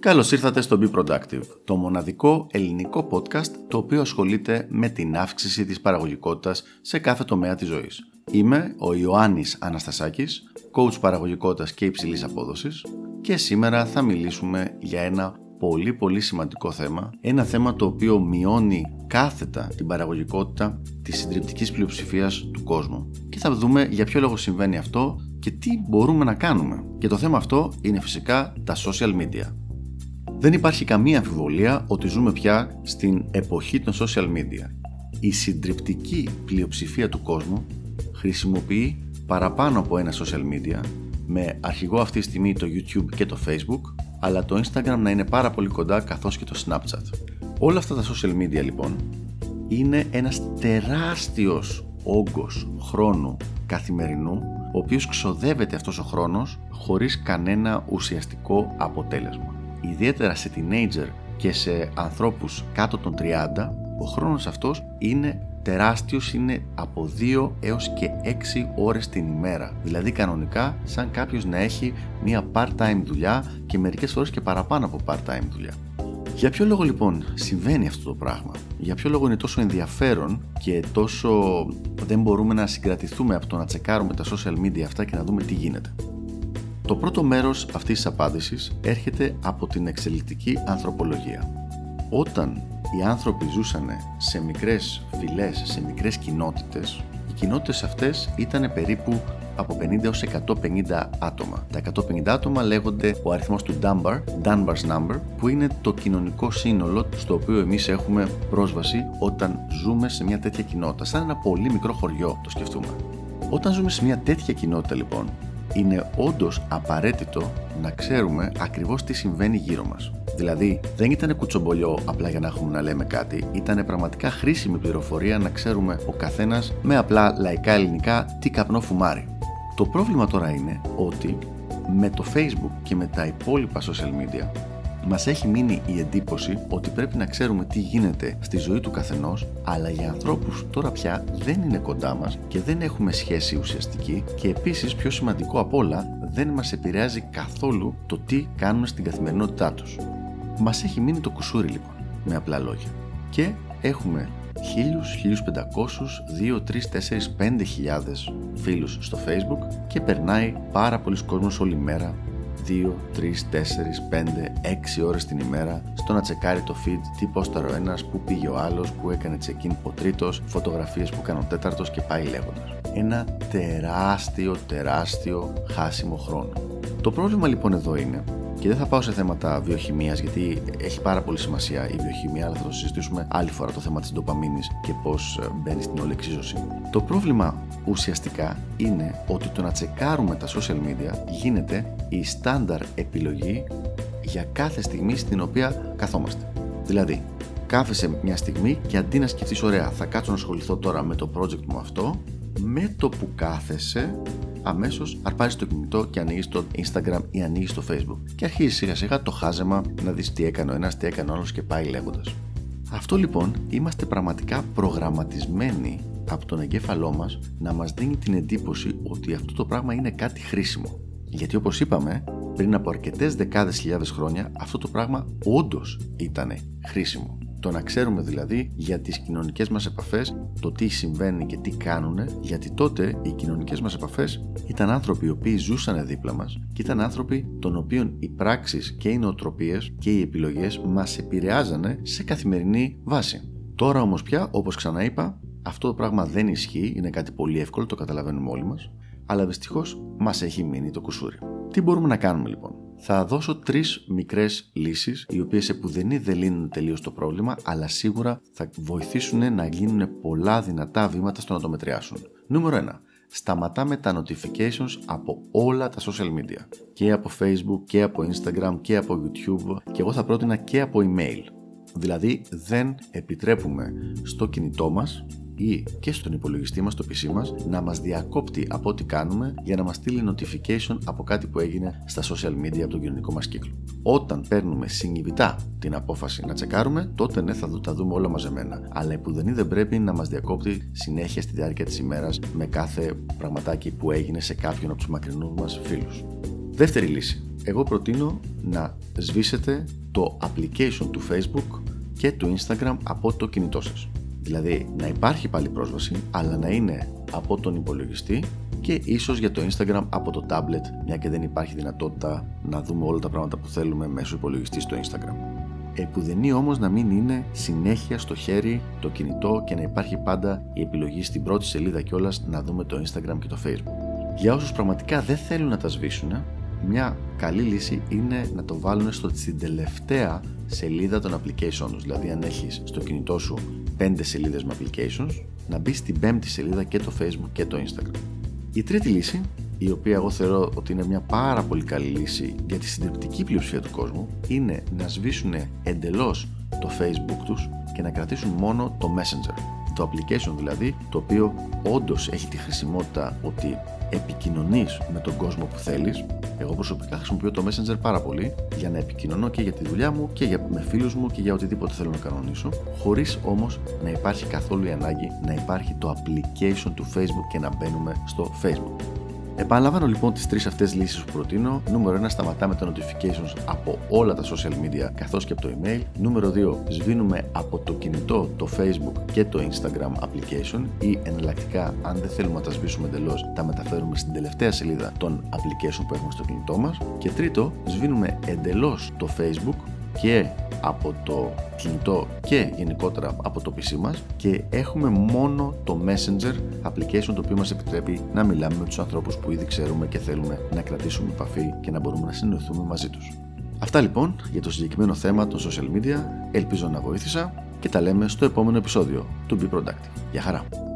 Καλώς ήρθατε στο Be Productive, το μοναδικό ελληνικό podcast το οποίο ασχολείται με την αύξηση της παραγωγικότητας σε κάθε τομέα της ζωής. Είμαι ο Ιωάννης Αναστασάκης, coach παραγωγικότητας και υψηλής απόδοσης και σήμερα θα μιλήσουμε για ένα πολύ πολύ σημαντικό θέμα, ένα θέμα το οποίο μειώνει κάθετα την παραγωγικότητα της συντριπτικής πλειοψηφίας του κόσμου. Και θα δούμε για ποιο λόγο συμβαίνει αυτό και τι μπορούμε να κάνουμε. Και το θέμα αυτό είναι φυσικά τα social media. Δεν υπάρχει καμία αμφιβολία ότι ζούμε πια στην εποχή των social media. Η συντριπτική πλειοψηφία του κόσμου χρησιμοποιεί παραπάνω από ένα social media με αρχηγό αυτή τη στιγμή το YouTube και το Facebook αλλά το Instagram να είναι πάρα πολύ κοντά καθώς και το Snapchat. Όλα αυτά τα social media λοιπόν είναι ένας τεράστιος όγκος χρόνου καθημερινού ο οποίος ξοδεύεται αυτός ο χρόνος χωρίς κανένα ουσιαστικό αποτέλεσμα. Ιδιαίτερα σε teenager και σε ανθρώπους κάτω των 30 ο χρόνος αυτός είναι τεράστιος είναι από 2 έως και 6 ώρες την ημέρα. Δηλαδή κανονικά σαν κάποιος να έχει μια part-time δουλειά και μερικές φορές και παραπάνω από part-time δουλειά. Για ποιο λόγο λοιπόν συμβαίνει αυτό το πράγμα, για ποιο λόγο είναι τόσο ενδιαφέρον και τόσο δεν μπορούμε να συγκρατηθούμε από το να τσεκάρουμε τα social media αυτά και να δούμε τι γίνεται; Το πρώτο μέρος αυτής της απάντησης έρχεται από την εξελικτική ανθρωπολογία. Όταν οι άνθρωποι ζούσαν σε μικρές φυλές, σε μικρές κοινότητες, οι κοινότητες αυτές ήταν περίπου από 50 έως 150 άτομα. Τα 150 άτομα λέγονται ο αριθμός του Dunbar, Dunbar's Number, που είναι το κοινωνικό σύνολο στο οποίο εμείς έχουμε πρόσβαση όταν ζούμε σε μια τέτοια κοινότητα, σαν ένα πολύ μικρό χωριό το σκεφτούμε. Όταν ζούμε σε μια τέτοια κοινότητα λοιπόν, είναι όντως απαραίτητο να ξέρουμε ακριβώς τι συμβαίνει γύρω μας. Δηλαδή, δεν ήταν κουτσομπολιό απλά για να έχουμε να λέμε κάτι, ήταν πραγματικά χρήσιμη πληροφορία να ξέρουμε ο καθένας με απλά λαϊκά ελληνικά τι καπνό φουμάρει. Το πρόβλημα τώρα είναι ότι με το Facebook και με τα υπόλοιπα social media Μας έχει μείνει η εντύπωση ότι πρέπει να ξέρουμε τι γίνεται στη ζωή του καθενός, αλλά για ανθρώπους τώρα πια δεν είναι κοντά μας και δεν έχουμε σχέση ουσιαστική και επίσης πιο σημαντικό απ' όλα δεν μας επηρεάζει καθόλου το τι κάνουν στην καθημερινότητά τους. Μας έχει μείνει το κουσούρι λοιπόν, με απλά λόγια. Και έχουμε 1000, 1500, 2, 3, 4, 5 χιλιάδες φίλους στο facebook και περνάει πάρα πολλοί κόσμος όλη μέρα 2, 3, 4, 5, 6 ώρες την ημέρα στο να τσεκάρει το feed, τι πόσταρε ο ένας, πού πήγε ο άλλος, πού έκανε check-in ο τρίτος, φωτογραφίες που έκανε ο τέταρτος και πάει λέγοντας. Ένα τεράστιο, τεράστιο χάσιμο χρόνο. Το πρόβλημα λοιπόν εδώ είναι και δεν θα πάω σε θέματα βιοχημίας, γιατί έχει πάρα πολύ σημασία η βιοχημία, αλλά θα το συζητήσουμε άλλη φορά το θέμα της ντοπαμίνης και πώς ε, μπαίνει στην όλη εξίζωση. Το πρόβλημα ουσιαστικά είναι ότι το να τσεκάρουμε τα social media γίνεται η στάνταρ επιλογή για κάθε στιγμή στην οποία καθόμαστε. Δηλαδή, κάθεσαι μια στιγμή και αντί να σκεφτείς, ωραία, θα κάτσω να ασχοληθώ τώρα με το project μου αυτό, με το που κάθεσαι αμέσως αρπάζεις το κινητό και ανοίγεις το Instagram ή ανοίγεις το Facebook. Και αρχίζεις σιγά σιγά το χάζεμα να δεις τι έκανε ο ένας, τι έκανε ο άλλος και πάει λέγοντας. Αυτό λοιπόν είμαστε πραγματικά προγραμματισμένοι από τον εγκέφαλό μας να μας δίνει την εντύπωση ότι αυτό το πράγμα είναι κάτι χρήσιμο. Γιατί όπως είπαμε, πριν από αρκετές δεκάδες χιλιάδες χρόνια αυτό το πράγμα όντως ήταν χρήσιμο. Το να ξέρουμε δηλαδή για τις κοινωνικές μας επαφές, το τι συμβαίνει και τι κάνουν, γιατί τότε οι κοινωνικές μας επαφές ήταν άνθρωποι οι οποίοι ζούσαν δίπλα μας και ήταν άνθρωποι των οποίων οι πράξεις και οι νοοτροπίες και οι επιλογές μας επηρεάζανε σε καθημερινή βάση. Τώρα όμως πια, όπως ξαναείπα, αυτό το πράγμα δεν ισχύει, είναι κάτι πολύ εύκολο, το καταλαβαίνουμε όλοι μας, αλλά δυστυχώς μας έχει μείνει το κουσούρι. Τι μπορούμε να κάνουμε λοιπόν; Θα δώσω τρεις μικρές λύσεις, οι οποίες επουδενή δεν λύνουν τελείως το πρόβλημα, αλλά σίγουρα θα βοηθήσουν να γίνουν πολλά δυνατά βήματα στο να το μετριάσουν. Νούμερο 1. Σταματάμε τα notifications από όλα τα social media. Και από Facebook και από Instagram και από YouTube και εγώ θα πρότεινα και από email. Δηλαδή δεν επιτρέπουμε στο κινητό μας ή και στον υπολογιστή μας, στο PC μας, να μας διακόπτει από ό,τι κάνουμε για να μας στείλει notification από κάτι που έγινε στα social media από τον κοινωνικό μας κύκλο. Όταν παίρνουμε συνειδητά την απόφαση να τσεκάρουμε, τότε ναι θα τα δούμε όλα μαζεμένα. Αλλά επουδενή δεν πρέπει να μας διακόπτει συνέχεια στη διάρκεια της ημέρας με κάθε πραγματάκι που έγινε σε κάποιον από τους μακρινούς μας φίλους. Δεύτερη λύση. Εγώ προτείνω να σβήσετε το application του Facebook και του Instagram από το κινητό σας. Δηλαδή να υπάρχει πάλι πρόσβαση, αλλά να είναι από τον υπολογιστή και ίσως για το Instagram από το tablet, μια και δεν υπάρχει δυνατότητα να δούμε όλα τα πράγματα που θέλουμε μέσω υπολογιστή στο Instagram. Επουδενή όμως να μην είναι συνέχεια στο χέρι το κινητό και να υπάρχει πάντα η επιλογή στην πρώτη σελίδα κιόλας να δούμε το Instagram και το Facebook. Για όσους πραγματικά δεν θέλουν να τα σβήσουν, μια καλή λύση είναι να το βάλουν στο, στην τελευταία σελίδα των applications. Δηλαδή, αν έχεις στο κινητό σου 5 σελίδες με applications, να μπει στην πέμπτη σελίδα και το Facebook και το Instagram. Η τρίτη λύση, η οποία εγώ θεωρώ ότι είναι μια πάρα πολύ καλή λύση για τη συντριπτική πλειοψηφία του κόσμου, είναι να σβήσουν εντελώς το Facebook τους και να κρατήσουν μόνο το Messenger. Το application δηλαδή, το οποίο όντως έχει τη χρησιμότητα ότι επικοινωνείς με τον κόσμο που θέλεις. Εγώ προσωπικά χρησιμοποιώ το Messenger πάρα πολύ για να επικοινωνώ και για τη δουλειά μου και για, με φίλους μου και για οτιδήποτε θέλω να κανονίσω, χωρίς όμως να υπάρχει καθόλου η ανάγκη να υπάρχει το application του Facebook και να μπαίνουμε στο Facebook. Επαναλαμβάνω λοιπόν τις τρεις αυτές λύσεις που προτείνω. Νούμερο 1, σταματάμε τα notifications από όλα τα social media καθώς και από το email. Νούμερο 2, σβήνουμε από το κινητό το Facebook και το Instagram application ή εναλλακτικά, αν δεν θέλουμε να τα σβήσουμε εντελώς, τα μεταφέρουμε στην τελευταία σελίδα των application που έχουμε στο κινητό μας. Και τρίτο, σβήνουμε εντελώς το Facebook και από το κινητό και γενικότερα από το PC μας και έχουμε μόνο το Messenger application το οποίο μας επιτρέπει να μιλάμε με τους ανθρώπους που ήδη ξέρουμε και θέλουμε να κρατήσουμε επαφή και να μπορούμε να συνεννοηθούμε μαζί τους. Αυτά λοιπόν για το συγκεκριμένο θέμα των social media, ελπίζω να βοήθησα και τα λέμε στο επόμενο επεισόδιο του Be Productive. Γεια χαρά!